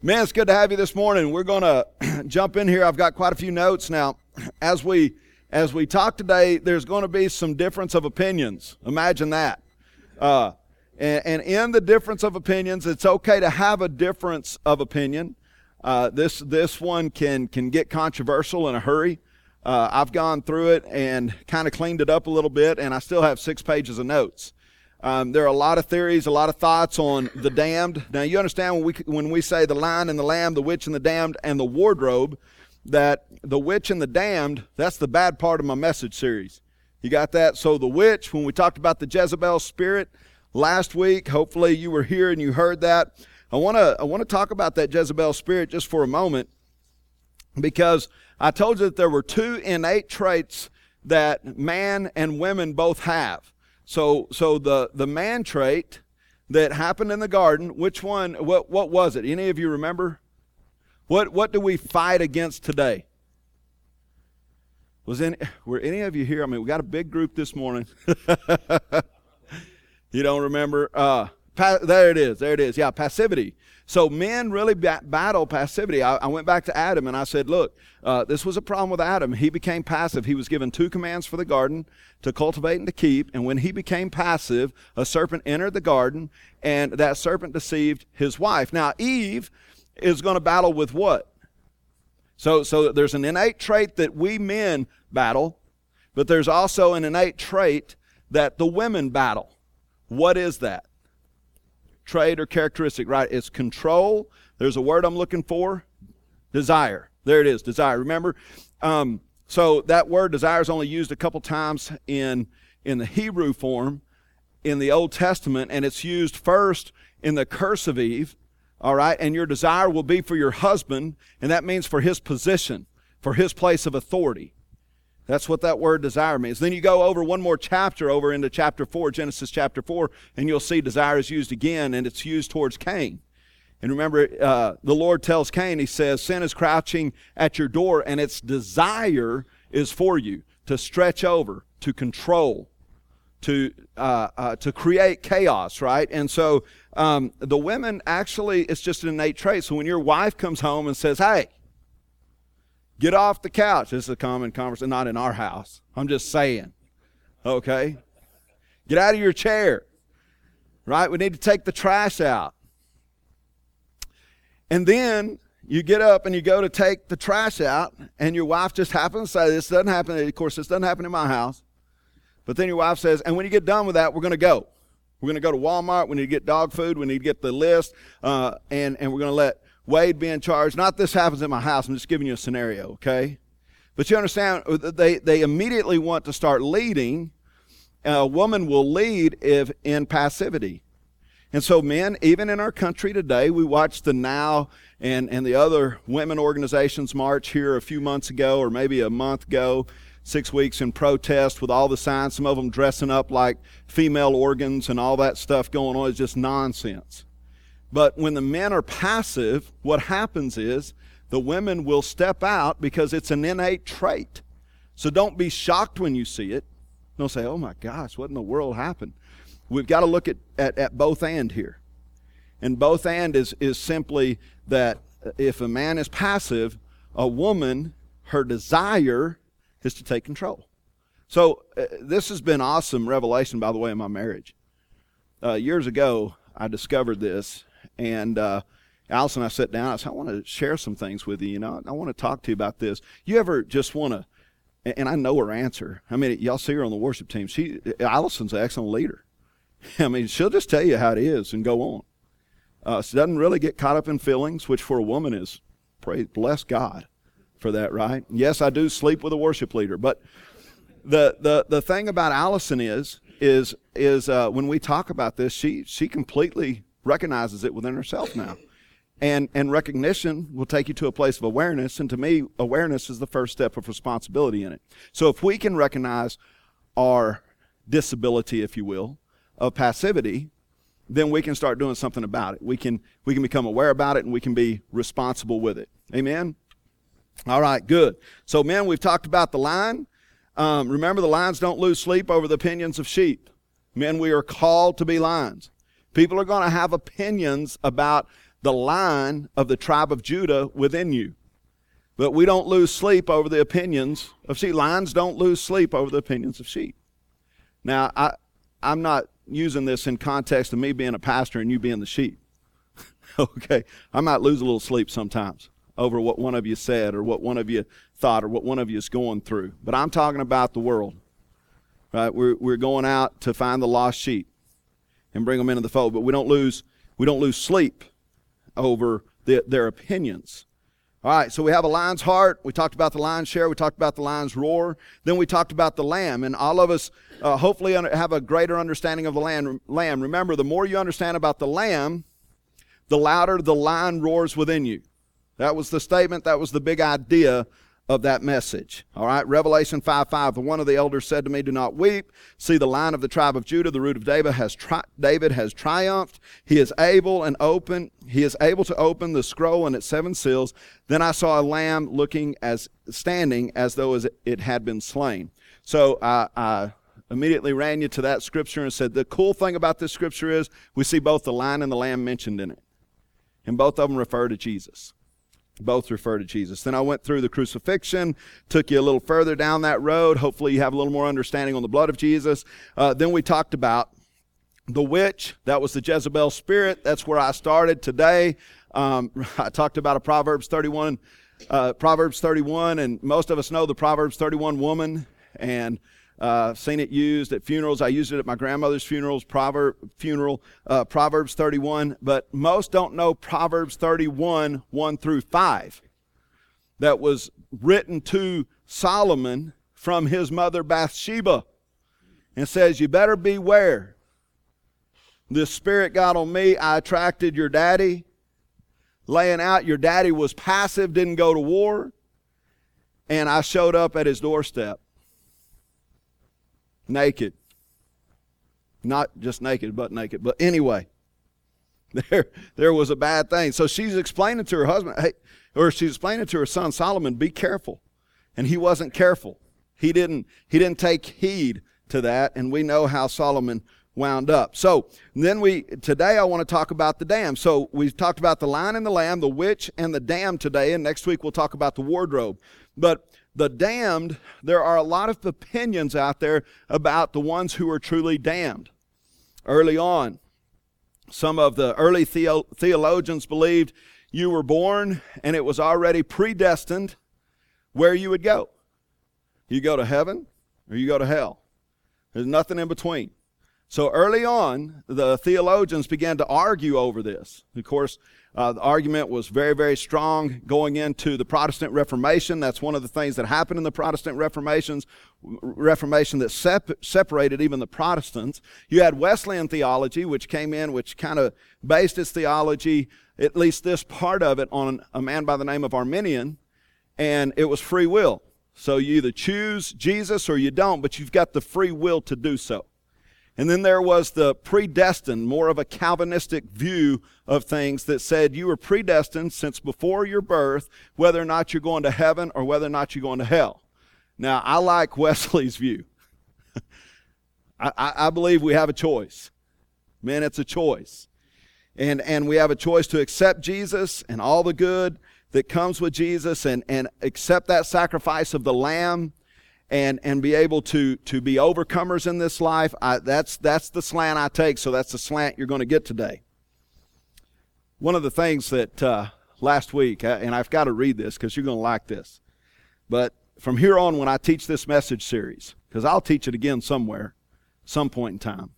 Man, it's good to have you this morning. We're going to jump in here. I've got quite a few notes now. As we as we talk today, there's going to be some difference of opinions. Imagine that. Uh, and, and, in the difference of opinions, it's okay to have a difference of opinion. Uh, this this one can can get controversial in a hurry. Uh, I've gone through it and kind of cleaned it up a little bit, and I still have six pages of notes. Um, there are a lot of theories, a lot of thoughts on the damned. Now, you understand when we, when we say the lion and the lamb, the witch and the damned, and the wardrobe, that the witch and the damned, that's the bad part of my message series. You got that? So, the witch, when we talked about the Jezebel spirit last week, hopefully you were here and you heard that. I want to I want to talk about that Jezebel spirit just for a moment because I told you that there were two innate traits that man and women both have. So, so the, the man trait that happened in the garden, which one, what, what was it? Any of you remember? What, what do we fight against today? Was any, were any of you here? I mean, we got a big group this morning. you don't remember? Uh, pa- there it is. There it is. Yeah, passivity. So men really ba- battle passivity. I, I, went back to Adam and I said, look, uh, this was a problem with Adam. He became passive. He was given two commands for the garden to cultivate and to keep. And when he became passive, a serpent entered the garden and that serpent deceived his wife. Now, Eve is going to battle with what? So, so there's an innate trait that we men battle, but there's also an innate trait that the women battle. What is that? Trait or characteristic, right? It's control. There's a word I'm looking for desire. There it is, desire. Remember? Um, so that word desire is only used a couple times in, in the Hebrew form in the Old Testament, and it's used first in the curse of Eve. All right, and your desire will be for your husband, and that means for his position, for his place of authority. That's what that word desire means. Then you go over one more chapter over into chapter 4, Genesis chapter 4, and you'll see desire is used again, and it's used towards Cain. And remember, uh, the Lord tells Cain, He says, Sin is crouching at your door, and its desire is for you to stretch over, to control, to, uh, uh, to create chaos, right? And so um, the women actually, it's just an innate trait. So when your wife comes home and says, Hey, Get off the couch. This is a common conversation, not in our house. I'm just saying. Okay? Get out of your chair. Right? We need to take the trash out. And then you get up and you go to take the trash out, and your wife just happens to say, This doesn't happen. Of course, this doesn't happen in my house. But then your wife says, And when you get done with that, we're going to go. We're going to go to Walmart. We need to get dog food. We need to get the list. Uh, and, and we're going to let Wade being charged. Not this happens in my house. I'm just giving you a scenario, okay? But you understand, uh, they, they immediately want to start leading. A woman will lead if in passivity. And so, men, even in our country today, we watched the NOW and, and the other women organizations march here a few months ago, or maybe a month ago, six weeks in protest with all the signs, some of them dressing up like female organs and all that stuff going on. It's just nonsense. But when the men are passive, what happens is the women will step out because it's an innate trait. So don't be shocked when you see it. Don't say, oh my gosh, what in the world happened? We've got to look at, at, at both and here. And both and is, is simply that if a man is passive, a woman, her desire is to take control. So uh, this has been awesome revelation, by the way, in my marriage. Uh, years ago, I discovered this, and uh, Allison and I sat down. I said, I want to share some things with you. You know, I want to talk to you about this. You ever just want to, and I know her answer. I mean, y'all see her on the worship team. She, Allison's an excellent leader. I mean, she'll just tell you how it is and go on. Uh, she doesn't really get caught up in feelings, which for a woman is, praise, bless God for that, right? Yes, I do sleep with a worship leader, but the the the thing about Allison is is is uh, when we talk about this, she she completely recognizes it within herself now. And, and recognition will take you to a place of awareness. And to me, awareness is the first step of responsibility in it. So if we can recognize our disability, if you will, of passivity, then we can start doing something about it. We can, we can become aware about it and we can be responsible with it. Amen? All right, good. So, men, we've talked about the line. Um, remember, the lions don't lose sleep over the opinions of sheep. Men, we are called to be lions. People are going to have opinions about the lion of the tribe of Judah within you. But we don't lose sleep over the opinions of sheep. Lions don't lose sleep over the opinions of sheep. Now, I, I'm not using this in context of me being a pastor and you being the sheep. okay, I might lose a little sleep sometimes over what one of you said or what one of you thought or what one of you is going through. But I'm talking about the world. Right? We're, we're going out to find the lost sheep and bring them into the fold. But we don't lose, we don't lose sleep over the, their opinions. All right, so we have a lion's heart. We talked about the lion's share. We talked about the lion's roar. Then we talked about the lamb. And all of us uh, hopefully have a greater understanding of the lamb. Remember, the more you understand about the lamb, the louder the lion roars within you. That was the statement. That was the big idea of that message. All right, Revelation 5 5. The One of the elders said to me, Do not weep. See, the lion of the tribe of Judah, the root of David, has tri- David has triumphed. He is able and open. He is able to open the scroll and its seven seals. Then I saw a lamb looking as standing as though as it had been slain. So I, I immediately ran you to that scripture and said, The cool thing about this scripture is we see both the lion and the lamb mentioned in it. And both of them refer to Jesus both refer to Jesus. Then I went through the crucifixion, took you a little further down that road. Hopefully, you have a little more understanding on the blood of Jesus. Uh, then we talked about the witch. That was the Jezebel spirit. That's where I started today. Um, I talked about a Proverbs 31, uh, Proverbs 31, and most of us know the Proverbs 31 woman. And uh, seen it used at funerals. I used it at my grandmother's funerals, proverb, funeral, uh, Proverbs 31. But most don't know Proverbs 31, 1 through 5. That was written to Solomon from his mother Bathsheba. And says, You better beware. This spirit got on me. I attracted your daddy. Laying out, your daddy was passive, didn't go to war. And I showed up at his doorstep naked. Not just naked, but naked. But anyway, there, there was a bad thing. So she's explaining to her husband, hey, or she's explaining to her son Solomon, be careful. And he wasn't careful. He didn't, he didn't take heed to that, and we know how Solomon wound up. So then we today I want to talk about the dam. So we've talked about the lion and the lamb, the witch and the dam today, and next week we'll talk about the wardrobe. But the damned, there are a lot of opinions out there about the ones who are truly damned. Early on, some of the early theo- theologians believed you were born and it was already predestined where you would go. You go to heaven or you go to hell. There's nothing in between. So early on, the theologians began to argue over this. Of course, uh, the argument was very, very strong going into the Protestant Reformation. That's one of the things that happened in the Protestant Reformations, Reformation that sep- separated even the Protestants. You had Wesleyan theology, which came in, which kind of based its theology, at least this part of it, on a man by the name of Arminian, and it was free will. So you either choose Jesus or you don't, but you've got the free will to do so. And then there was the predestined, more of a Calvinistic view of things that said you were predestined since before your birth, whether or not you're going to heaven or whether or not you're going to hell. Now, I like Wesley's view. I, I, believe we have a choice. Man, it's a choice. And, and we have a choice to accept Jesus and all the good that comes with Jesus and, and accept that sacrifice of the Lamb and and be able to to be overcomers in this life I, that's that's the slant i take so that's the slant you're going to get today. One of the things that uh, last week uh, and i've got to read this because you're going to like this but from here on when i teach this message series because i'll teach it again somewhere some point in time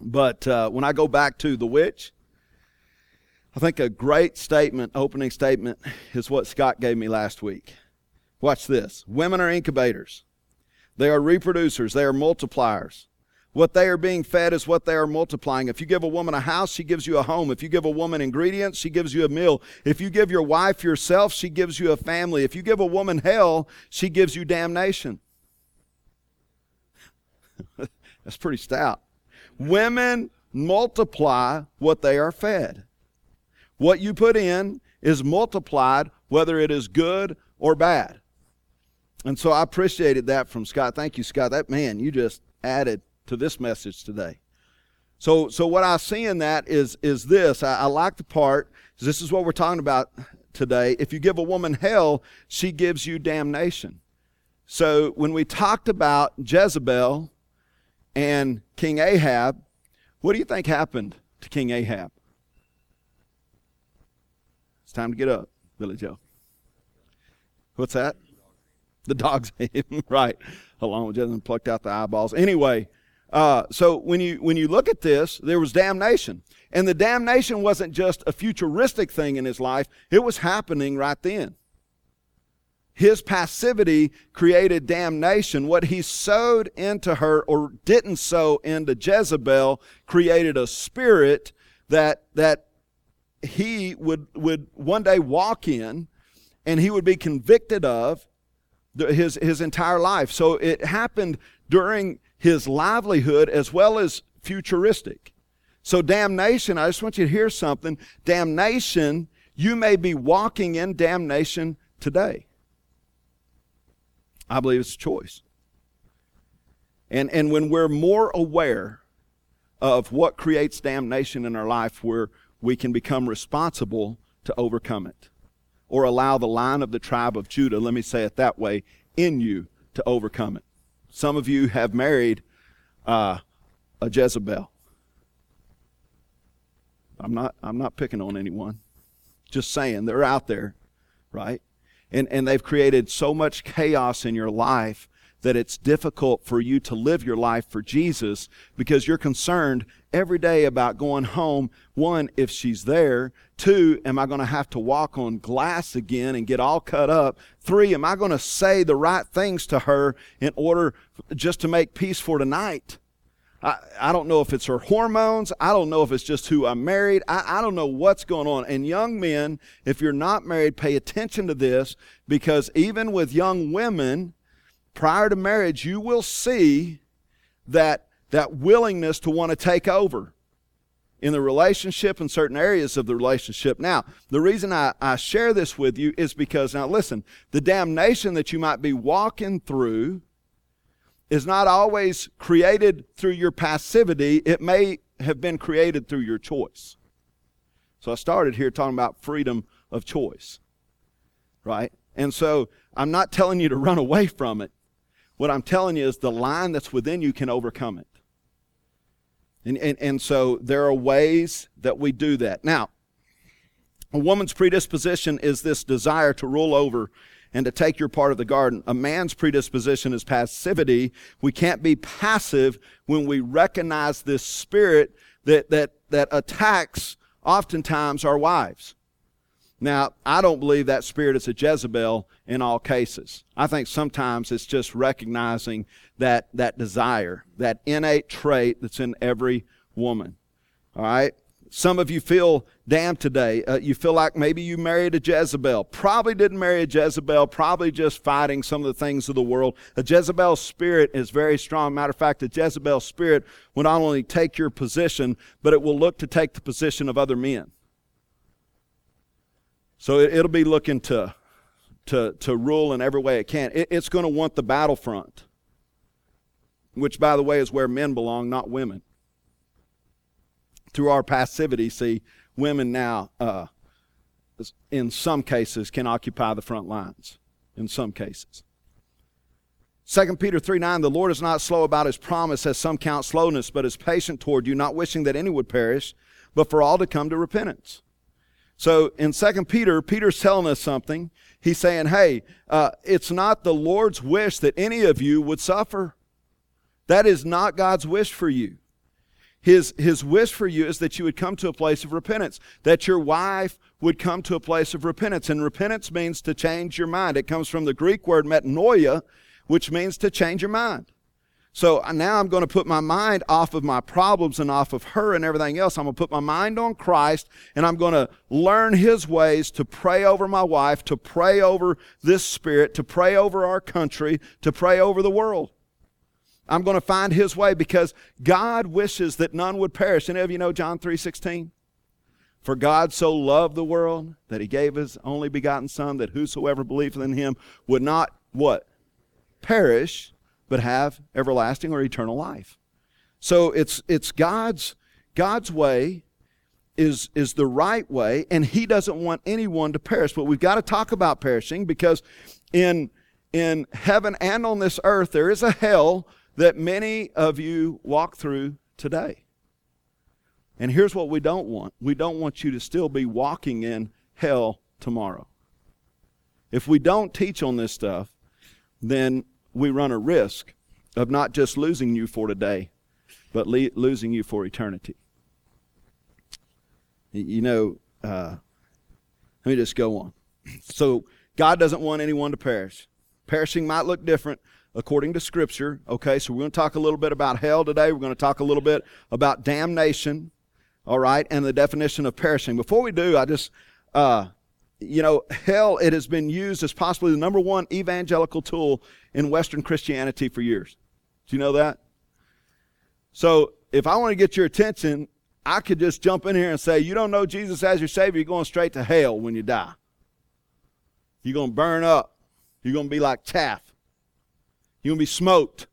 but uh, when i go back to the witch i think a great statement opening statement is what scott gave me last week Watch this. Women are incubators. They are reproducers. They are multipliers. What they are being fed is what they are multiplying. If you give a woman a house, she gives you a home. If you give a woman ingredients, she gives you a meal. If you give your wife yourself, she gives you a family. If you give a woman hell, she gives you damnation. That's pretty stout. Women multiply what they are fed. What you put in is multiplied, whether it is good or bad. And so I appreciated that from Scott. Thank you, Scott. That man, you just added to this message today. So, so what I see in that is, is this. I, I like the part, this is what we're talking about today. If you give a woman hell, she gives you damnation. So when we talked about Jezebel and King Ahab, what do you think happened to King Ahab? It's time to get up, Billy Joe. What's that? The dogs ate him, right? Along with and plucked out the eyeballs. Anyway, uh, so when you when you look at this, there was damnation, and the damnation wasn't just a futuristic thing in his life; it was happening right then. His passivity created damnation. What he sowed into her or didn't sow into Jezebel created a spirit that that he would would one day walk in, and he would be convicted of his his entire life. So it happened during his livelihood as well as futuristic. So, damnation, I just want you to hear something. Damnation, you may be walking in damnation today. I believe it's a choice. And, and when we're more aware of what creates damnation in our life, where we can become responsible to overcome it or allow the lion of the tribe of Judah, let me say it that way, in you to overcome it. Some of you have married uh, a Jezebel. I'm not, I'm not picking on anyone. Just saying, they're out there, right? And, and they've created so much chaos in your life that it's difficult for you to live your life for Jesus because you're concerned every day about going home. One, if she's there. Two, am I going to have to walk on glass again and get all cut up? Three, am I going to say the right things to her in order just to make peace for tonight? I, I don't know if it's her hormones. I don't know if it's just who I'm married. I, I don't know what's going on. And young men, if you're not married, pay attention to this because even with young women, prior to marriage, you will see that, that willingness to want to take over in the relationship and certain areas of the relationship. Now, the reason I, I share this with you is because, now listen, the damnation that you might be walking through is not always created through your passivity, it may have been created through your choice. So I started here talking about freedom of choice, right? And so I'm not telling you to run away from it. What I'm telling you is the line that's within you can overcome it. And, and, and so there are ways that we do that. Now, a woman's predisposition is this desire to rule over and to take your part of the garden. A man's predisposition is passivity. We can't be passive when we recognize this spirit that, that, that attacks oftentimes our wives. Now, I don't believe that spirit is a Jezebel in all cases. I think sometimes it's just recognizing that, that desire, that innate trait that's in every woman. All right? Some of you feel damned today. Uh, you feel like maybe you married a Jezebel. Probably didn't marry a Jezebel, probably just fighting some of the things of the world. A Jezebel spirit is very strong. Matter of fact, a Jezebel spirit will not only take your position, but it will look to take the position of other men. So it, will be looking to, to, to rule in every way it can. It, it's going to want the battlefront, which, by the way, is where men belong, not women. Through our passivity, see, women now, uh, in some cases, can occupy the front lines. In some cases. 2 Peter 3 9, the Lord is not slow about his promise, as some count slowness, but is patient toward you, not wishing that any would perish, but for all to come to repentance. So in 2 Peter, Peter's telling us something. He's saying, hey, uh, it's not the Lord's wish that any of you would suffer. That is not God's wish for you. His, his wish for you is that you would come to a place of repentance, that your wife would come to a place of repentance. And repentance means to change your mind. It comes from the Greek word metanoia, which means to change your mind. So uh, now I'm going to put my mind off of my problems and off of her and everything else. I'm going to put my mind on Christ and I'm going to learn His ways to pray over my wife, to pray over this spirit, to pray over our country, to pray over the world. I'm going to find His way because God wishes that none would perish. Any of you know John 3:16? For God so loved the world that He gave His only begotten Son, that whosoever believeth in Him would not what perish but have everlasting or eternal life. So it's, it's God's, God's way is, is the right way, and He doesn't want anyone to perish. But we've got to talk about perishing because in, in heaven and on this earth, there is a hell that many of you walk through today. And here's what we don't want we don't want you to still be walking in hell tomorrow. If we don't teach on this stuff, then we run a risk of not just losing you for today, but le- losing you for eternity. You know, uh, let me just go on. So, God doesn't want anyone to perish. Perishing might look different according to Scripture. Okay, so we're going to talk a little bit about hell today. We're going to talk a little bit about damnation, all right, and the definition of perishing. Before we do, I just, uh, you know, hell, it has been used as possibly the number one evangelical tool in Western Christianity for years. Do you know that? So if I want to get your attention, I could just jump in here and say, You don't know Jesus as your Savior, you're going straight to hell when you die. You're going to burn up. You're going to be like chaff. You're going to be smoked.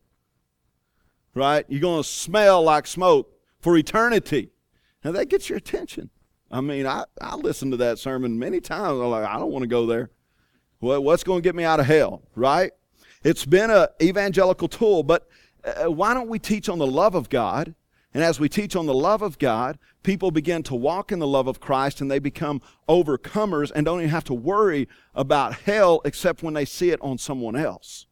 Right? You're going to smell like smoke for eternity. Now that gets your attention. I mean, I, I listened to that sermon many times. I'm like, I don't want to go there. Well, what's going to get me out of hell, right? It's been an evangelical tool, but uh, why don't we teach on the love of God? And as we teach on the love of God, people begin to walk in the love of Christ and they become overcomers and don't even have to worry about hell except when they see it on someone else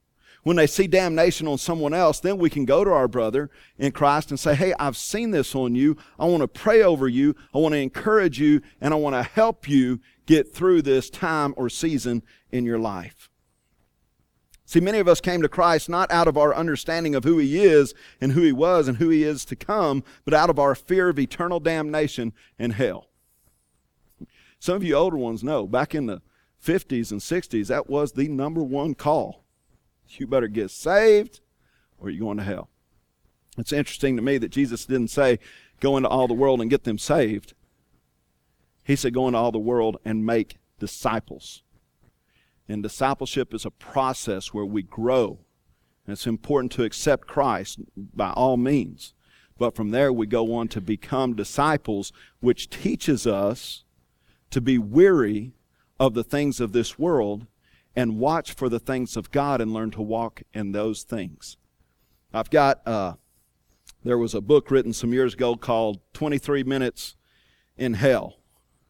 when they see damnation on someone else, then we can go to our brother in Christ and say, Hey, I've seen this on you. I want to pray over you. I want to encourage you and I want to help you get through this time or season in your life. See, many of us came to Christ not out of our understanding of who He is and who He was and who He is to come, but out of our fear of eternal damnation and hell. Some of you older ones know back in the 50s and 60s, that was the number one call you better get saved or you're going to hell. It's interesting to me that Jesus didn't say, go into all the world and get them saved. He said, go into all the world and make disciples. And discipleship is a process where we grow. And it's important to accept Christ by all means. But from there, we go on to become disciples, which teaches us to be weary of the things of this world and watch for the things of God and learn to walk in those things. I've got, uh, there was a book written some years ago called 23 Minutes in Hell.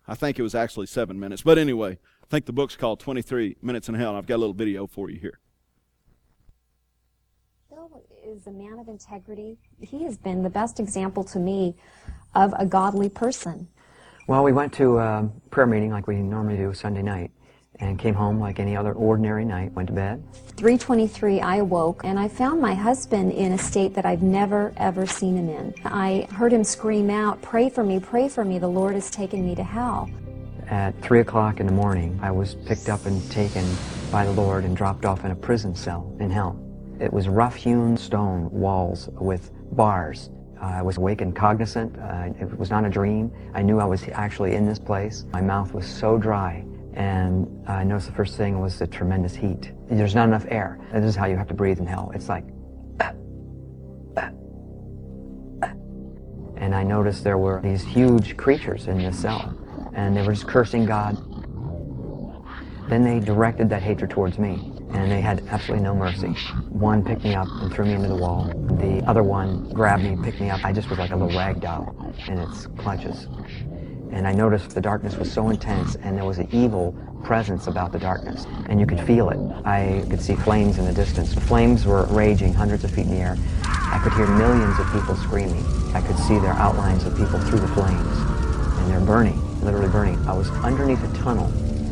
I think it was actually seven minutes. But anyway, I think the book's called 23 Minutes in Hell, and I've got a little video for you here. Bill is a man of integrity. He has been the best example to me of a godly person. Well, we went to a prayer meeting like we normally do Sunday night and came home like any other ordinary night, went to bed. 323, I awoke and I found my husband in a state that I've never ever seen him in. I heard him scream out, Pray for me, pray for me, the Lord has taken me to hell. At 3 o'clock in the morning, I was picked up and taken by the Lord and dropped off in a prison cell in hell. It was rough hewn stone walls with bars. Uh, I was awake and cognizant. Uh, it was not a dream. I knew I was actually in this place. My mouth was so dry and I noticed the first thing was the tremendous heat. There's not enough air. This is how you have to breathe in hell. It's like, and I noticed there were these huge creatures in this cell, and they were just cursing God. Then they directed that hatred towards me, and they had absolutely no mercy. One picked me up and threw me into the wall. The other one grabbed me, picked me up. I just was like a little rag doll in its clutches and I noticed the darkness was so intense and there was an evil presence about the darkness and you could feel it. I could see flames in the distance. Flames were raging hundreds of feet in the air. I could hear millions of people screaming. I could see their outlines of people through the flames and they're burning, literally burning. I was underneath a tunnel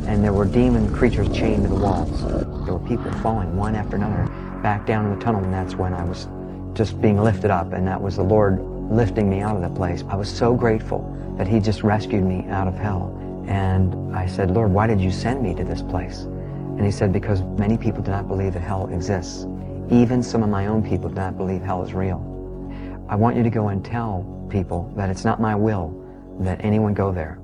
and there were demon creatures chained to the walls. There were people falling one after another back down in the tunnel and that's when I was just being lifted up and that was the Lord lifting me out of that place. I was so grateful that he just rescued me out of hell. And I said, Lord, why did you send me to this place? And he said, because many people do not believe that hell exists. Even some of my own people do not believe hell is real. I want you to go and tell people that it's not my will that anyone go there.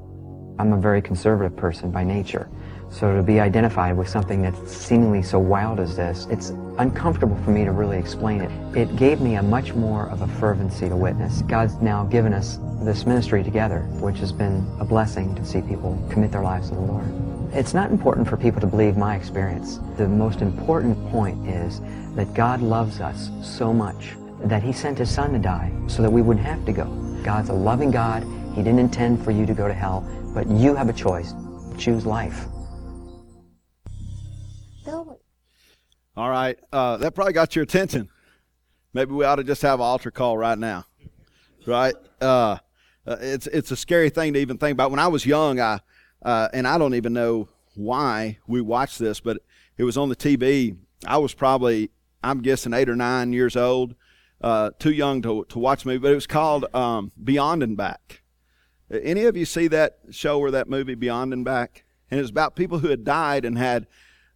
I'm a very conservative person by nature. So to be identified with something that's seemingly so wild as this, it's uncomfortable for me to really explain it. It gave me a much more of a fervency to witness. God's now given us this ministry together, which has been a blessing to see people commit their lives to the Lord. It's not important for people to believe my experience. The most important point is that God loves us so much that he sent his son to die so that we wouldn't have to go. God's a loving God. He didn't intend for you to go to hell, but you have a choice. Choose life. All right. Uh, that probably got your attention. Maybe we ought to just have an altar call right now. Right? Uh, uh, it's it's a scary thing to even think about. When I was young, I uh, and I don't even know why we watched this, but it was on the TV. I was probably I'm guessing eight or nine years old, uh, too young to to watch the movie, but it was called um, Beyond and Back. Any of you see that show or that movie Beyond and Back? And it's about people who had died and had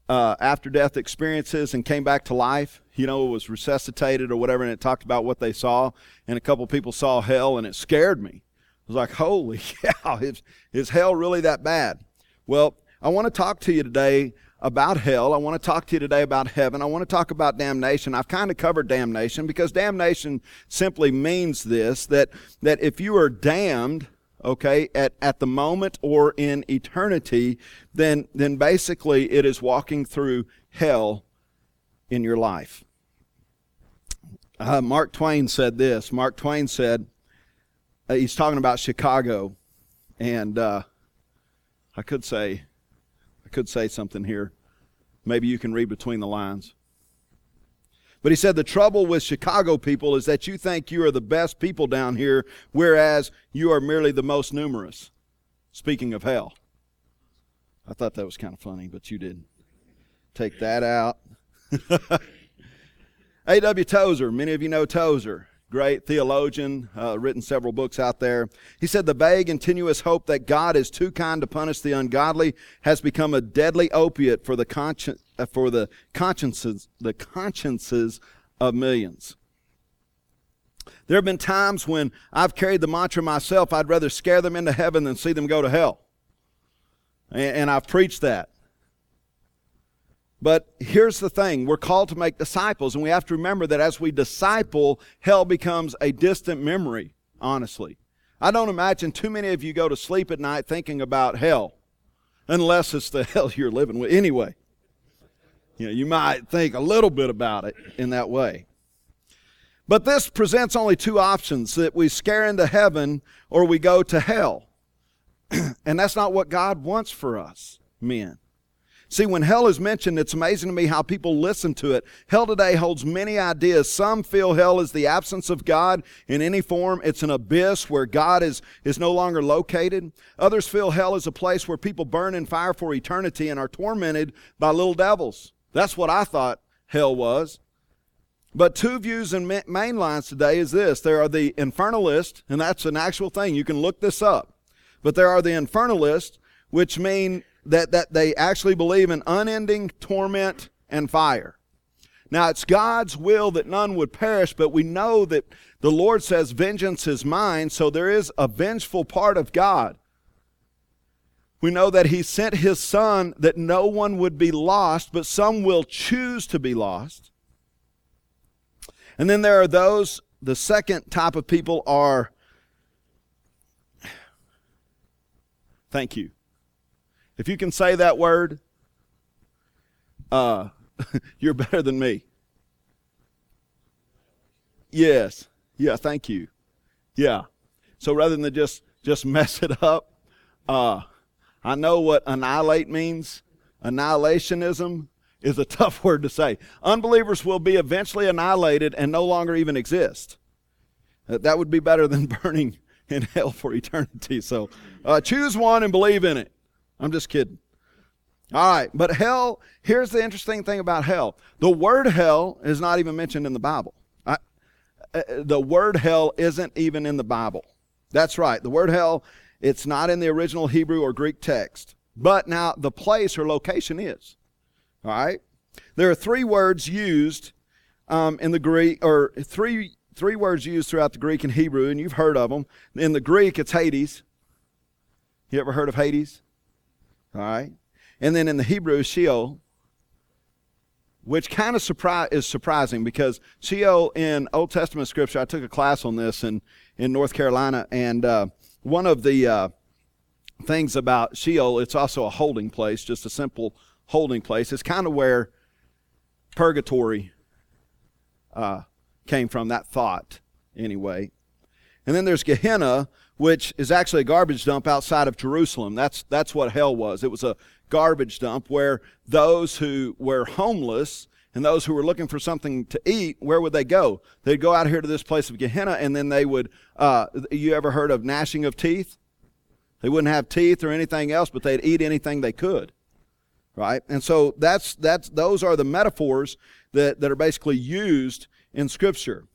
uh, after death experiences and came back to life. You know, was resuscitated or whatever, and it talked about what they saw. And a couple people saw hell, and it scared me. I was like, holy cow, is, is hell really that bad? Well, I want to talk to you today about hell. I want to talk to you today about heaven. I want to talk about damnation. I've kind of covered damnation because damnation simply means this that, that if you are damned, okay, at, at the moment or in eternity, then, then basically it is walking through hell in your life. Uh, Mark Twain said this. Mark Twain said, uh, he's talking about Chicago, and uh, I could say, I could say something here. Maybe you can read between the lines. But he said the trouble with Chicago people is that you think you are the best people down here, whereas you are merely the most numerous. Speaking of hell. I thought that was kind of funny, but you didn't. Take that out. A.W. Tozer, many of you know Tozer, great theologian, uh, written several books out there. He said the vague and tenuous hope that God is too kind to punish the ungodly has become a deadly opiate for the conscience uh, for the consciences the consciences of millions. There have been times when I've carried the mantra myself, I'd rather scare them into heaven than see them go to hell. And, and I've preached that. But here's the thing we're called to make disciples, and we have to remember that as we disciple, hell becomes a distant memory, honestly. I don't imagine too many of you go to sleep at night thinking about hell, unless it's the hell you're living with. Anyway, you know, you might think a little bit about it in that way. But this presents only two options that we scare into heaven or we go to hell. and that's not what God wants for us, men. See, when hell is mentioned, it's amazing to me how people listen to it. Hell today holds many ideas. Some feel hell is the absence of God in any form. It's an abyss where God is, is no longer located. Others feel hell is a place where people burn in fire for eternity and are tormented by little devils. That's what I thought hell was. But two views and main lines today is this. There are the infernalists, and that's an actual thing. You can look this up. But there are the infernalists, which mean that, that they actually believe in unending torment and fire. Now, it's God's will that none would perish, but we know that the Lord says, Vengeance is mine, so there is a vengeful part of God. We know that He sent His Son that no one would be lost, but some will choose to be lost. And then there are those, the second type of people are, thank you. If you can say that word, uh, you're better than me. Yes. Yeah, thank you. Yeah. So rather than just just mess it up, uh, I know what annihilate means. Annihilationism is a tough word to say. Unbelievers will be eventually annihilated and no longer even exist. That would be better than burning in hell for eternity. So uh, choose one and believe in it. I'm just kidding. All right, but hell, here's the interesting thing about hell. The word hell is not even mentioned in the Bible. I, uh, the word hell isn't even in the Bible. That's right. The word hell, it's not in the original Hebrew or Greek text. But now the place or location is. All right? There are three words used um, in the Greek, or three, three words used throughout the Greek and Hebrew, and you've heard of them. In the Greek, it's Hades. You ever heard of Hades? All right. And then in the Hebrew, Sheol, which kind of surpri- is surprising because Sheol in Old Testament scripture, I took a class on this in, in North Carolina, and uh, one of the uh, things about Sheol, it's also a holding place, just a simple holding place. It's kind of where purgatory uh, came from, that thought, anyway. And then there's Gehenna, which is actually a garbage dump outside of Jerusalem. That's, that's what hell was. It was a garbage dump where those who were homeless and those who were looking for something to eat, where would they go? They'd go out here to this place of Gehenna, and then they would. Uh, you ever heard of gnashing of teeth? They wouldn't have teeth or anything else, but they'd eat anything they could, right? And so that's that's those are the metaphors that that are basically used in Scripture.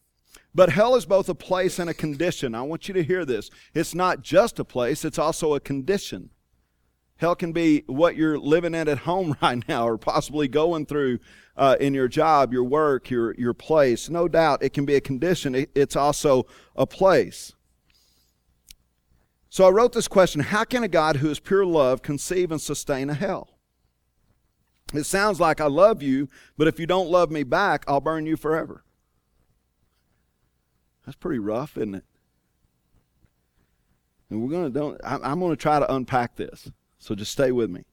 But hell is both a place and a condition. I want you to hear this. It's not just a place; it's also a condition. Hell can be what you're living in at home right now, or possibly going through uh, in your job, your work, your, your place. No doubt it can be a condition, it's also a place. So I wrote this question How can a God who is pure love conceive and sustain a hell? It sounds like I love you, but if you don't love me back, I'll burn you forever. That's pretty rough, isn't it? And we're going to don't I'm going to try to unpack this. So just stay with me.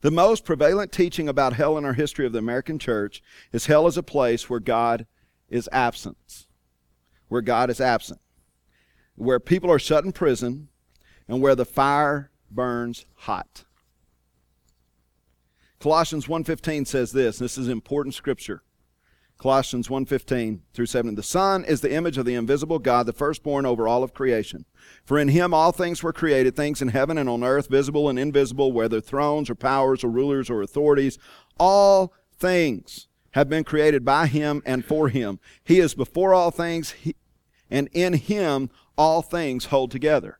The most prevalent teaching about hell in our history of the American church is hell is a place where God is absent. Where God is absent. Where people are shut in prison and where the fire burns hot. Colossians 1:15 says this, this is important scripture. Colossians 1:15 through 7. The Son is the image of the invisible God, the firstborn over all of creation. For in him all things were created, things in heaven and on earth, visible and invisible, whether thrones or powers or rulers or authorities, all things have been created by him and for him. He is before all things, and in him all things hold together.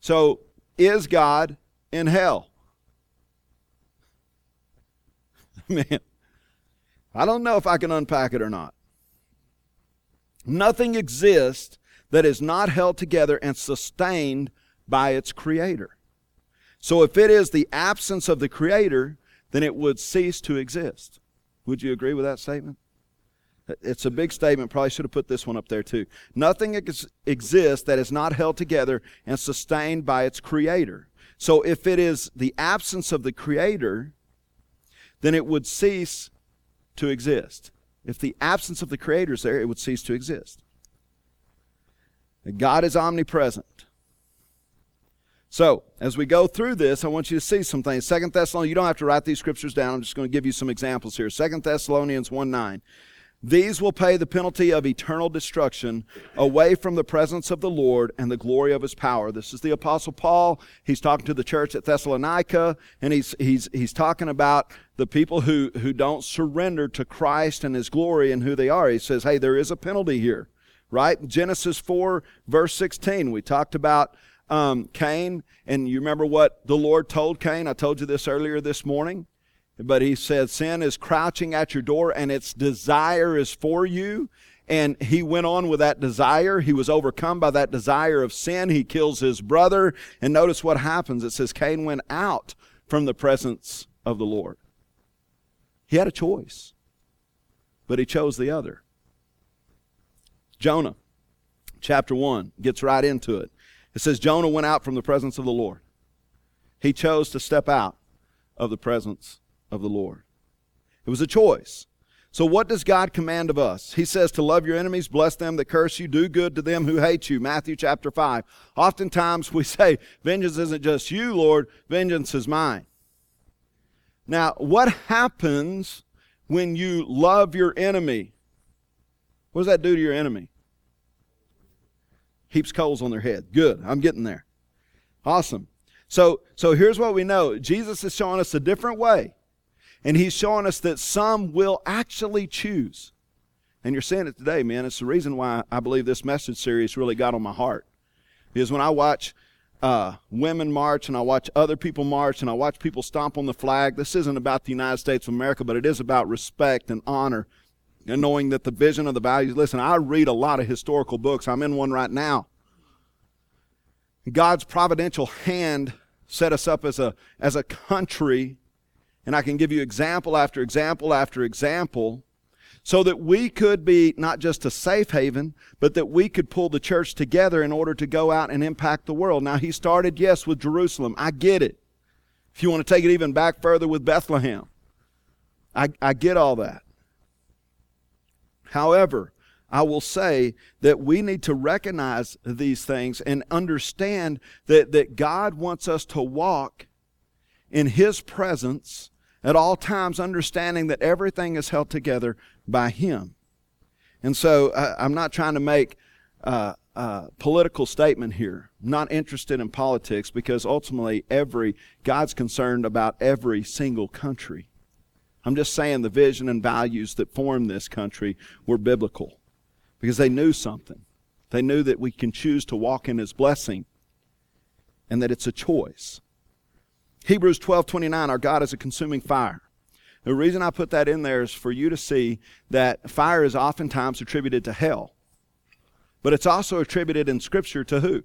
So, is God in hell? Man, I don't know if I can unpack it or not. Nothing exists that is not held together and sustained by its creator. So if it is the absence of the creator, then it would cease to exist. Would you agree with that statement? It's a big statement. Probably should have put this one up there too. Nothing ex- exists that is not held together and sustained by its creator. So if it is the absence of the creator, then it would cease to exist. If the absence of the creator is there, it would cease to exist. God is omnipresent. So, as we go through this, I want you to see some things. Second Thessalonians, you don't have to write these scriptures down. I'm just going to give you some examples here. Second Thessalonians 1 9. These will pay the penalty of eternal destruction away from the presence of the Lord and the glory of his power. This is the Apostle Paul. He's talking to the church at Thessalonica, and he's, he's, he's talking about the people who, who don't surrender to Christ and his glory and who they are. He says, hey, there is a penalty here, right? Genesis 4, verse 16, we talked about um, Cain, and you remember what the Lord told Cain? I told you this earlier this morning. But he said, Sin is crouching at your door and its desire is for you. And he went on with that desire. He was overcome by that desire of sin. He kills his brother. And notice what happens. It says Cain went out from the presence of the Lord. He had a choice, but he chose the other. Jonah, chapter 1, gets right into it. It says, Jonah went out from the presence of the Lord. He chose to step out of the presence of the Lord. It was a choice. So, what does God command of us? He says to love your enemies, bless them that curse you, do good to them who hate you. Matthew chapter 5. Oftentimes we say, Vengeance isn't just you, Lord, vengeance is mine. Now, what happens when you love your enemy? What does that do to your enemy? Heaps coals on their head. Good. I'm getting there. Awesome. So, so here's what we know Jesus is showing us a different way and he's showing us that some will actually choose. And you're seeing it today, man. It's the reason why I believe this message series really got on my heart. Because when I watch uh, women march and I watch other people march and I watch people stomp on the flag, this isn't about the United States of America, but it is about respect and honor and knowing that the vision of the values. Listen, I read a lot of historical books. I'm in one right now. God's providential hand set us up as a, as a country, and I can give you example after example after example, so that we could be not just a safe haven, but that we could pull the church together in order to go out and impact the world. Now, he started, yes, with Jerusalem. I get it. If you want to take it even back further with Bethlehem, I, I get all that. However, I will say that we need to recognize these things and understand that, that God wants us to walk in His presence at all times, understanding that everything is held together by Him. And so uh, I'm not trying to make uh, a political statement here. I'm not interested in politics because ultimately every God's concerned about every single country. I'm just saying the vision and values that formed this country were biblical because they knew something. They knew that we can choose to walk in his blessing and that it's a choice. Hebrews 12:29 our God is a consuming fire. The reason I put that in there is for you to see that fire is oftentimes attributed to hell. But it's also attributed in scripture to who?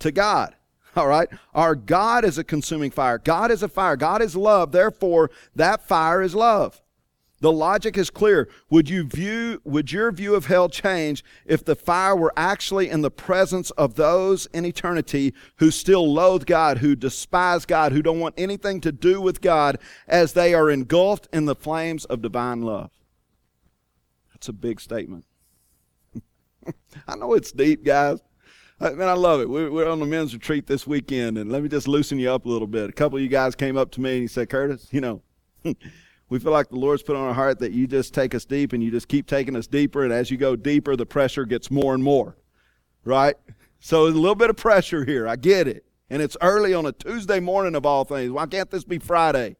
To God. All right? Our God is a consuming fire. God is a fire. God is love. Therefore, that fire is love. The logic is clear. Would you view would your view of hell change if the fire were actually in the presence of those in eternity who still loathe God, who despise God, who don't want anything to do with God as they are engulfed in the flames of divine love? That's a big statement. I know it's deep, guys. I, man, I love it. We're, on the men's retreat this weekend, and let me just loosen you up a little bit. A couple of you guys came up to me and he said, Curtis, you know, we feel like the Lord's put on our heart that you just take us deep and you just keep taking us deeper. And as you go deeper, the pressure gets more and more. Right? So a little bit of pressure here. I get it. And it's early on a Tuesday morning of all things. Why can't this be Friday?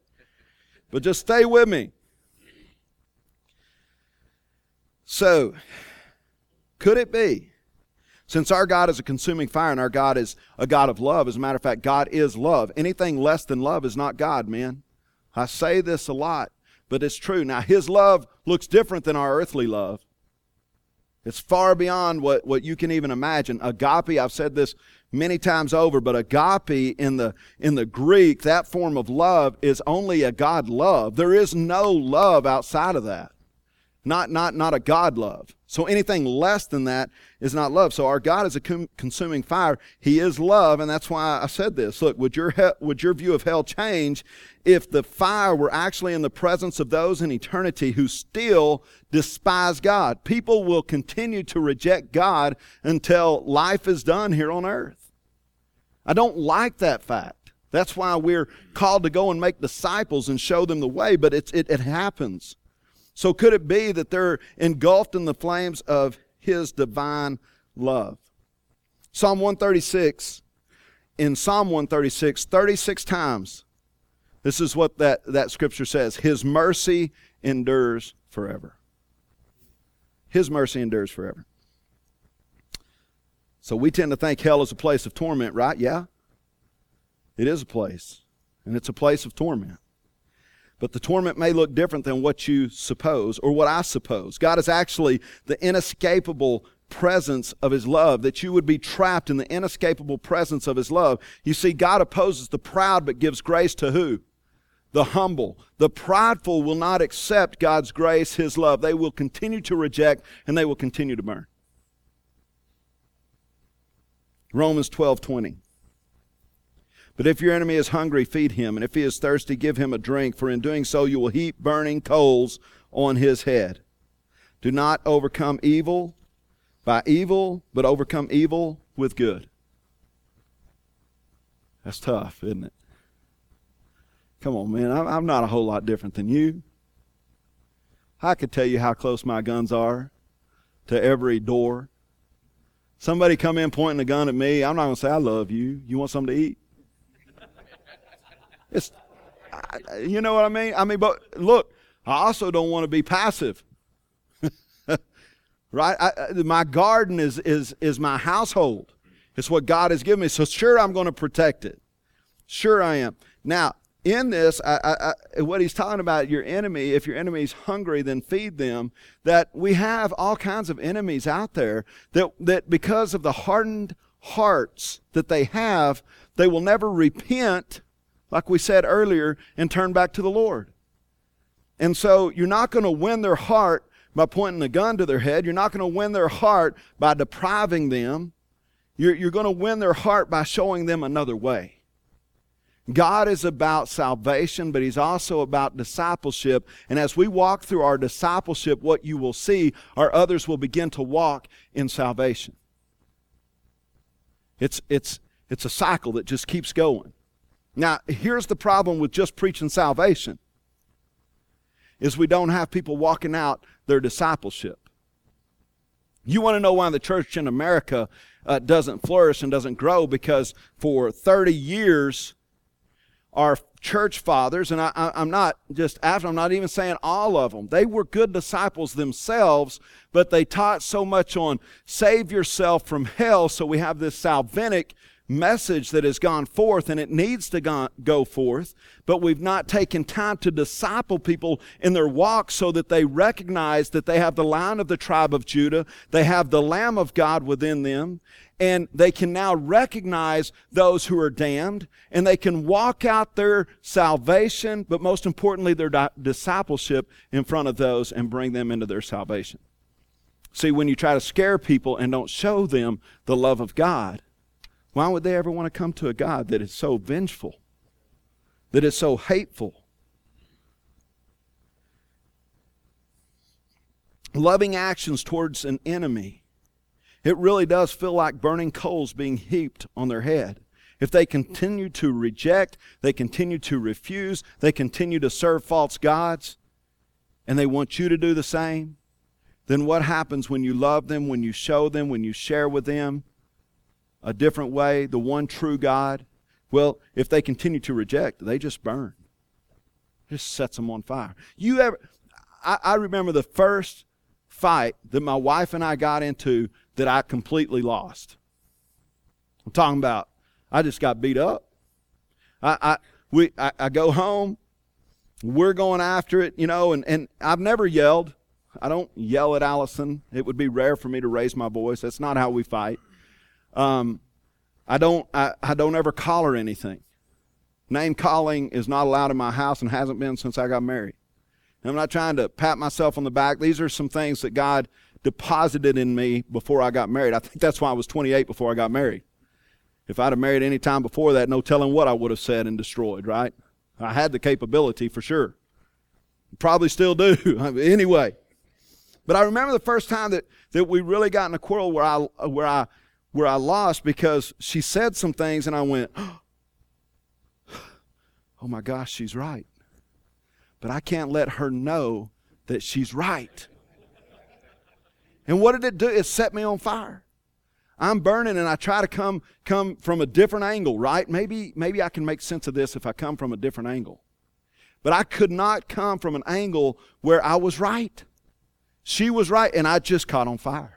But just stay with me. So, could it be? Since our God is a consuming fire and our God is a God of love, as a matter of fact, God is love. Anything less than love is not God, man. I say this a lot but it's true. Now, His love looks different than our earthly love. It's far beyond what, what you can even imagine. Agape, I've said this many times over, but agape in the, in the Greek, that form of love is only a God love. There is no love outside of that. Not, not, not a God love. So anything less than that is not love. So our God is a consuming fire. He is love, and that's why I said this. Look, would your he- would your view of hell change if the fire were actually in the presence of those in eternity who still despise God? People will continue to reject God until life is done here on earth. I don't like that fact. That's why we're called to go and make disciples and show them the way, but it, it happens. So could it be that they're engulfed in the flames of his divine love? Psalm 136, in Psalm 136, 36 times, this is what that, that scripture says His mercy endures forever. His mercy endures forever. So we tend to think hell is a place of torment, right? Yeah. It is a place, and it's a place of torment. But the torment may look different than what you suppose or what I suppose. God is actually the inescapable presence of His love, that you would be trapped in the inescapable presence of His love. You see, God opposes the proud but gives grace to who? The humble. The prideful will not accept God's grace, His love. They will continue to reject and they will continue to burn. Romans 12 20. But if your enemy is hungry, feed him, and if he is thirsty, give him a drink, for in doing so you will heap burning coals on his head. Do not overcome evil by evil, but overcome evil with good. That's tough, isn't it? Come on, man. I'm not a whole lot different than you. I could tell you how close my guns are to every door. Somebody come in pointing a gun at me, I'm not going to say, I love you. You want something to eat? It's, you know what I mean? I mean, but look, I also don't want to be passive. right? I, my garden is, is, is my household. It's what God has given me. So sure, I'm going to protect it. Sure, I am. Now, in this, I, I, what he's talking about, your enemy, if your enemy's hungry, then feed them. That we have all kinds of enemies out there that, that because of the hardened hearts that they have, they will never repent, like we said earlier, and turn back to the Lord. And so you're not going to win their heart by pointing a gun to their head. You're not going to win their heart by depriving them. You're, you're going to win their heart by showing them another way. God is about salvation, but He's also about discipleship. And as we walk through our discipleship, what you will see are others will begin to walk in salvation. It's, it's, it's a cycle that just keeps going. Now, here's the problem with just preaching salvation is we don't have people walking out their discipleship. You want to know why the church in America uh, doesn't flourish and doesn't grow because for 30 years, our church fathers, and I, am not just after, I'm not even saying all of them, they were good disciples themselves, but they taught so much on save yourself from hell. So we have this salvific message that has gone forth and it needs to go, go forth, but we've not taken time to disciple people in their walk so that they recognize that they have the lion of the tribe of Judah, they have the Lamb of God within them, and they can now recognize those who are damned, and they can walk out their salvation, but most importantly, their di- discipleship in front of those and bring them into their salvation. See, when you try to scare people and don't show them the love of God, why would they ever want to come to a God that is so vengeful, that is so hateful? Loving actions towards an enemy, it really does feel like burning coals being heaped on their head. If they continue to reject, they continue to refuse, they continue to serve false gods, and they want you to do the same, then what happens when you love them, when you show them, when you share with them? A different way, the one true God, well, if they continue to reject, they just burn. It just sets them on fire. You ever I, I remember the first fight that my wife and I got into that I completely lost. I'm talking about I just got beat up. I, I we I, I go home, we're going after it, you know, and, and I've never yelled. I don't yell at Allison. It would be rare for me to raise my voice. That's not how we fight. Um, I don't I, I don't ever call her anything. Name calling is not allowed in my house and hasn't been since I got married. And I'm not trying to pat myself on the back. These are some things that God deposited in me before I got married. I think that's why I was 28 before I got married. If I'd have married any time before that, no telling what I would have said and destroyed, right? I had the capability for sure. Probably still do. anyway. But I remember the first time that, that we really got in a quarrel where I, where I where I lost because she said some things and I went, oh my gosh, she's right. But I can't let her know that she's right. And what did it do? It set me on fire. I'm burning and I try to come come from a different angle, right? Maybe maybe I can make sense of this if I come from a different angle. But I could not come from an angle where I was right. She was right and I just caught on fire.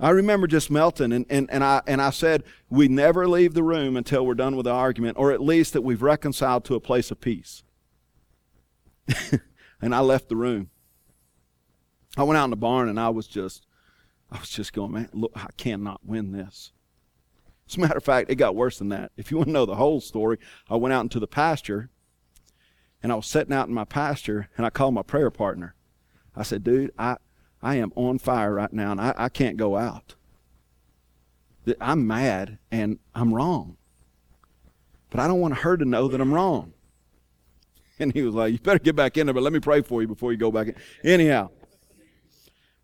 I remember just melting, and, and, and, I, and I said, We never leave the room until we're done with the argument, or at least that we've reconciled to a place of peace. and I left the room. I went out in the barn, and I was just, I was just going, Man, look, I cannot win this. As a matter of fact, it got worse than that. If you want to know the whole story, I went out into the pasture, and I was sitting out in my pasture, and I called my prayer partner. I said, Dude, I. I am on fire right now and I, I can't go out. I'm mad and I'm wrong. But I don't want her to know that I'm wrong. And he was like, You better get back in there, but let me pray for you before you go back in. Anyhow.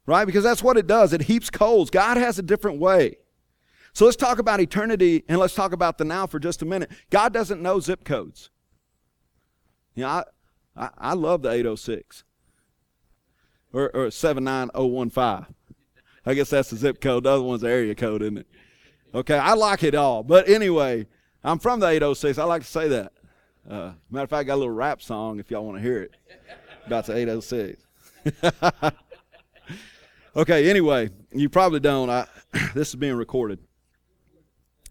Right? Because that's what it does. It heaps coals. God has a different way. So let's talk about eternity and let's talk about the now for just a minute. God doesn't know zip codes. You know, I, I, I love the 806 or, or 79015. I guess that's the zip code. The other one's the area code, isn't it? Okay, I like it all. But anyway, I'm from the 806. I like to say that. Uh, matter of fact, I got a little rap song if y'all want to hear it about the 806. okay, anyway, you probably don't. I, this is being recorded.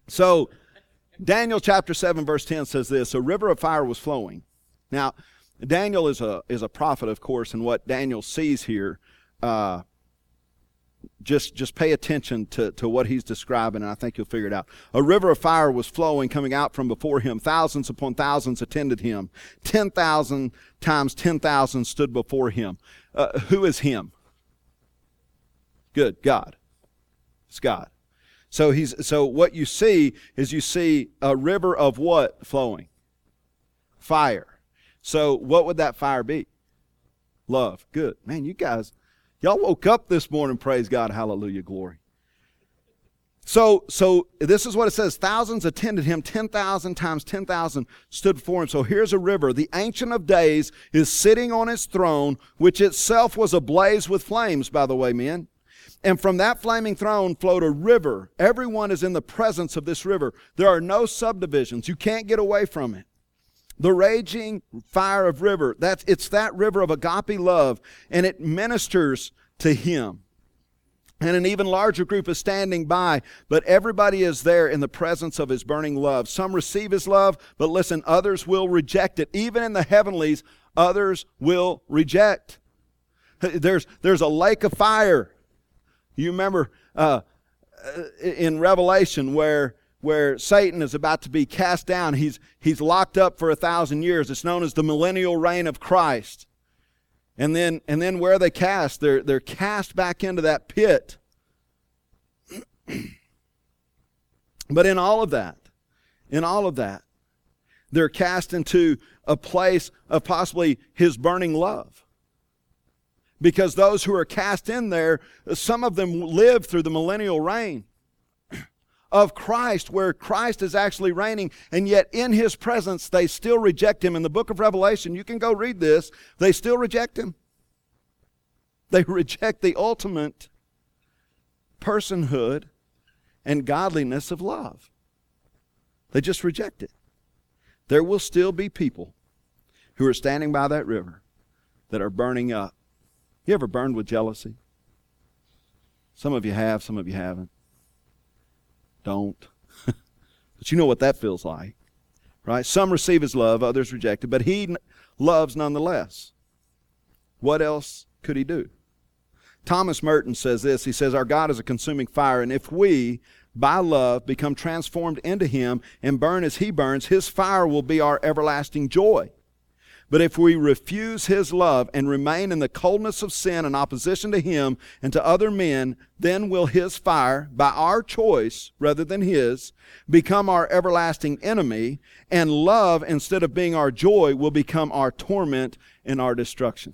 So, Daniel chapter 7, verse 10 says this A river of fire was flowing. Now, Daniel is a, is a prophet, of course, and what Daniel sees here uh, just just pay attention to, to what he's describing, and I think you'll figure it out. A river of fire was flowing, coming out from before him. Thousands upon thousands attended him. Ten thousand times ten thousand stood before him. Uh, who is him? Good, God. It's God. So he's so what you see is you see a river of what flowing? Fire. So what would that fire be? Love. Good. Man, you guys Y'all woke up this morning, praise God, hallelujah, glory. So, so this is what it says. Thousands attended him. 10,000 times 10,000 stood before him. So here's a river. The Ancient of Days is sitting on his throne, which itself was ablaze with flames, by the way, men. And from that flaming throne flowed a river. Everyone is in the presence of this river. There are no subdivisions. You can't get away from it the raging fire of river that's it's that river of agape love and it ministers to him and an even larger group is standing by, but everybody is there in the presence of his burning love. Some receive his love, but listen, others will reject it. Even in the heavenlies, others will reject. There's, there's a lake of fire. You remember uh, in Revelation where where Satan is about to be cast down. He's, he's locked up for a thousand years. It's known as the millennial reign of Christ. And then, and then where they cast, they're, they're cast back into that pit. but in all of that, in all of that, they're cast into a place of possibly his burning love. Because those who are cast in there, some of them live through the millennial reign of Christ, where Christ is actually reigning, and yet in his presence they still reject him. In the book of Revelation, you can go read this, they still reject him. They reject the ultimate personhood and godliness of love. They just reject it. There will still be people who are standing by that river that are burning up. You ever burned with jealousy? Some of you have, some of you haven't don't. but you know what that feels like, right? Some receive his love, others reject it, but he loves nonetheless. What else could he do? Thomas Merton says this. He says, Our God is a consuming fire, and if we, by love, become transformed into him and burn as he burns, his fire will be our everlasting joy. But if we refuse his love and remain in the coldness of sin and opposition to him and to other men, then will his fire, by our choice rather than his, become our everlasting enemy, and love, instead of being our joy, will become our torment and our destruction.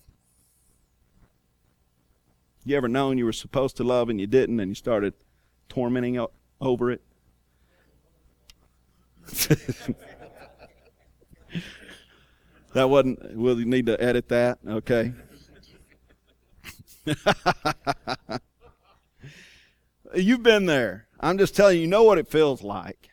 You ever known you were supposed to love and you didn't, and you started tormenting over it? That wasn't, we'll need to edit that, okay? You've been there. I'm just telling you, you know what it feels like.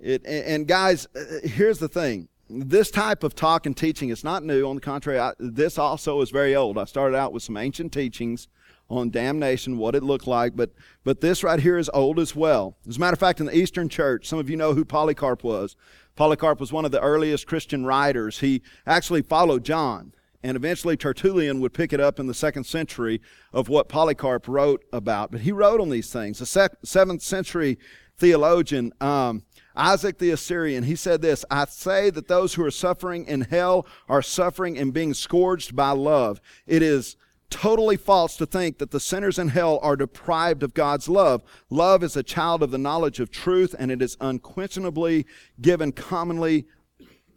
It, and guys, uh, here's the thing. This type of talk and teaching is not new. On the contrary, I, this also is very old. I started out with some ancient teachings on damnation, what it looked like, but, but this right here is old as well. As a matter of fact, in the Eastern Church, some of you know who Polycarp was. Polycarp was one of the earliest Christian writers. He actually followed John, and eventually Tertullian would pick it up in the second century of what Polycarp wrote about. But he wrote on these things. The seventh century theologian, um, Isaac the Assyrian, he said this I say that those who are suffering in hell are suffering and being scourged by love. It is totally false to think that the sinners in hell are deprived of God's love. Love is a child of the knowledge of truth, and it is unquestionably given commonly,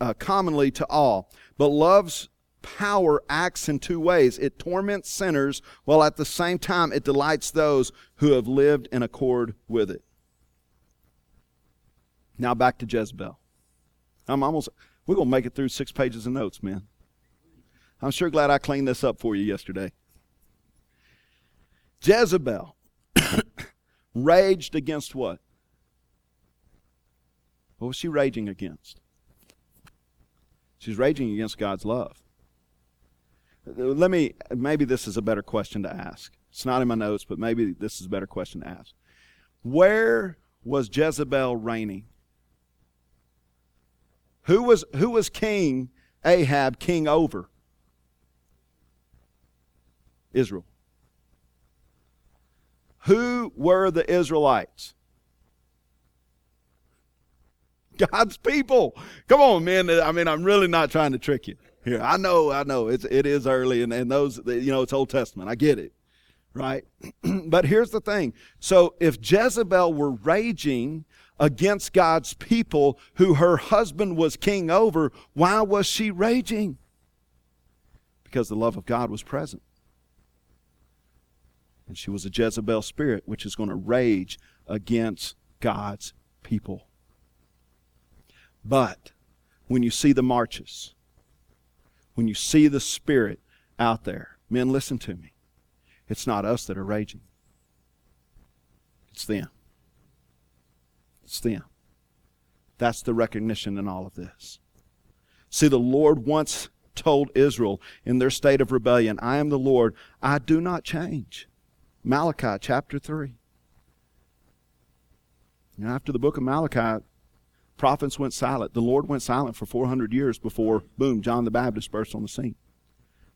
uh, commonly to all. But love's power acts in two ways it torments sinners, while at the same time it delights those who have lived in accord with it. Now back to Jezebel. I'm almost, we're going to make it through six pages of notes, man. I'm sure glad I cleaned this up for you yesterday. Jezebel raged against what? What was she raging against? She's raging against God's love. Let me, maybe this is a better question to ask. It's not in my notes, but maybe this is a better question to ask. Where was Jezebel reigning? Who was, who was King Ahab king over? Israel. Who were the Israelites? God's people. Come on, man. I mean, I'm really not trying to trick you here. I know, I know. It's it is early, and, and those you know it's Old Testament. I get it, right? but here's the thing. So if Jezebel were raging against God's people who her husband was king over, why was she raging? Because the love of God was present. And she was a Jezebel spirit, which is going to rage against God's people. But when you see the marches, when you see the Spirit out there, men, listen to me. It's not us that are raging, it's them. It's them. That's the recognition in all of this. See, the Lord once told Israel in their state of rebellion, I am the Lord, I do not change. Malachi chapter 3. And after the book of Malachi, prophets went silent. The Lord went silent for 400 years before, boom, John the Baptist burst on the scene.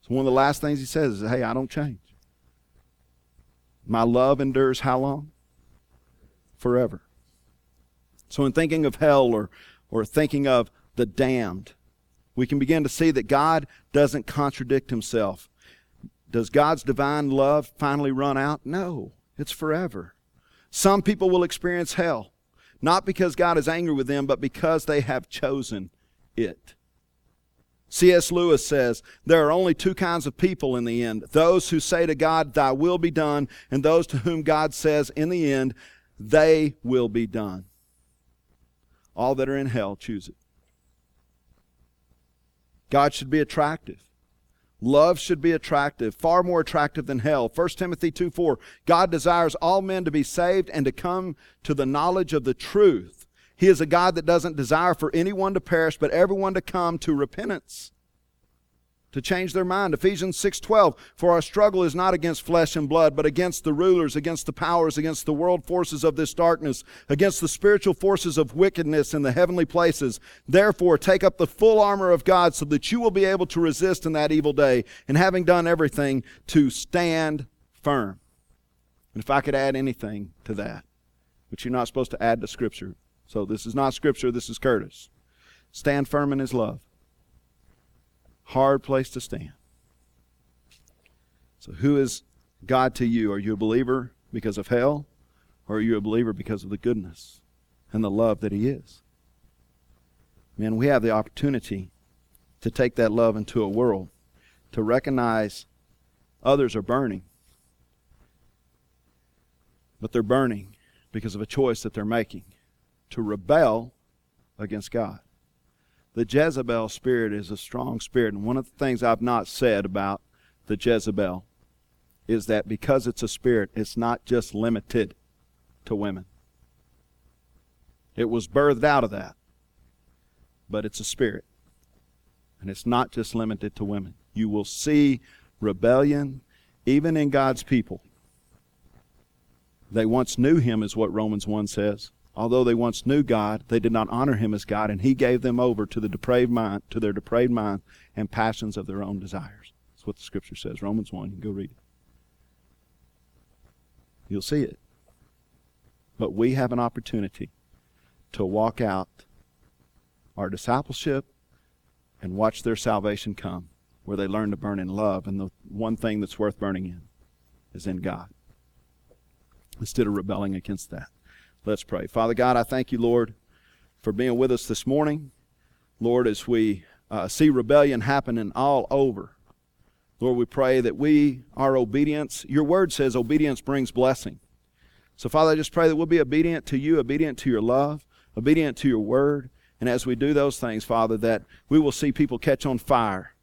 So one of the last things he says is, hey, I don't change. My love endures how long? Forever. So in thinking of hell or, or thinking of the damned, we can begin to see that God doesn't contradict himself. Does God's divine love finally run out? No, it's forever. Some people will experience hell. Not because God is angry with them, but because they have chosen it. C.S. Lewis says, There are only two kinds of people in the end those who say to God, Thy will be done, and those to whom God says, In the end, they will be done. All that are in hell choose it. God should be attractive. Love should be attractive, far more attractive than hell. 1 Timothy 2 4. God desires all men to be saved and to come to the knowledge of the truth. He is a God that doesn't desire for anyone to perish, but everyone to come to repentance to change their mind. Ephesians 6:12 For our struggle is not against flesh and blood, but against the rulers, against the powers, against the world forces of this darkness, against the spiritual forces of wickedness in the heavenly places. Therefore, take up the full armor of God so that you will be able to resist in that evil day, and having done everything to stand firm. And if I could add anything to that, which you're not supposed to add to scripture. So this is not scripture, this is Curtis. Stand firm in his love hard place to stand. So, who is God to you? Are you a believer because of hell, or are you a believer because of the goodness and the love that He is? Man, we have the opportunity to take that love into a world, to recognize others are burning, but they're burning because of a choice that they're making to rebel against God. The Jezebel spirit is a strong spirit. And one of the things I've not said about the Jezebel is that because it's a spirit, it's not just limited to women. It was birthed out of that, but it's a spirit. And it's not just limited to women. You will see rebellion even in God's people. They once knew him, is what Romans 1 says. Although they once knew God, they did not honor him as God, and he gave them over to the depraved mind, to their depraved mind and passions of their own desires. That's what the scripture says. Romans 1. You can go read it. You'll see it. But we have an opportunity to walk out our discipleship and watch their salvation come, where they learn to burn in love. And the one thing that's worth burning in is in God, instead of rebelling against that. Let's pray. Father God, I thank you, Lord, for being with us this morning. Lord, as we uh, see rebellion happening all over, Lord, we pray that we, our obedience, your word says obedience brings blessing. So, Father, I just pray that we'll be obedient to you, obedient to your love, obedient to your word. And as we do those things, Father, that we will see people catch on fire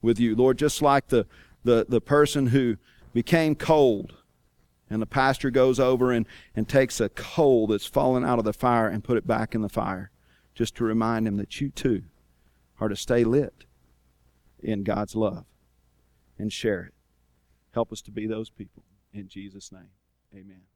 with you. Lord, just like the, the, the person who became cold and the pastor goes over and, and takes a coal that's fallen out of the fire and put it back in the fire, just to remind him that you too are to stay lit in God's love and share it. Help us to be those people. In Jesus' name, amen.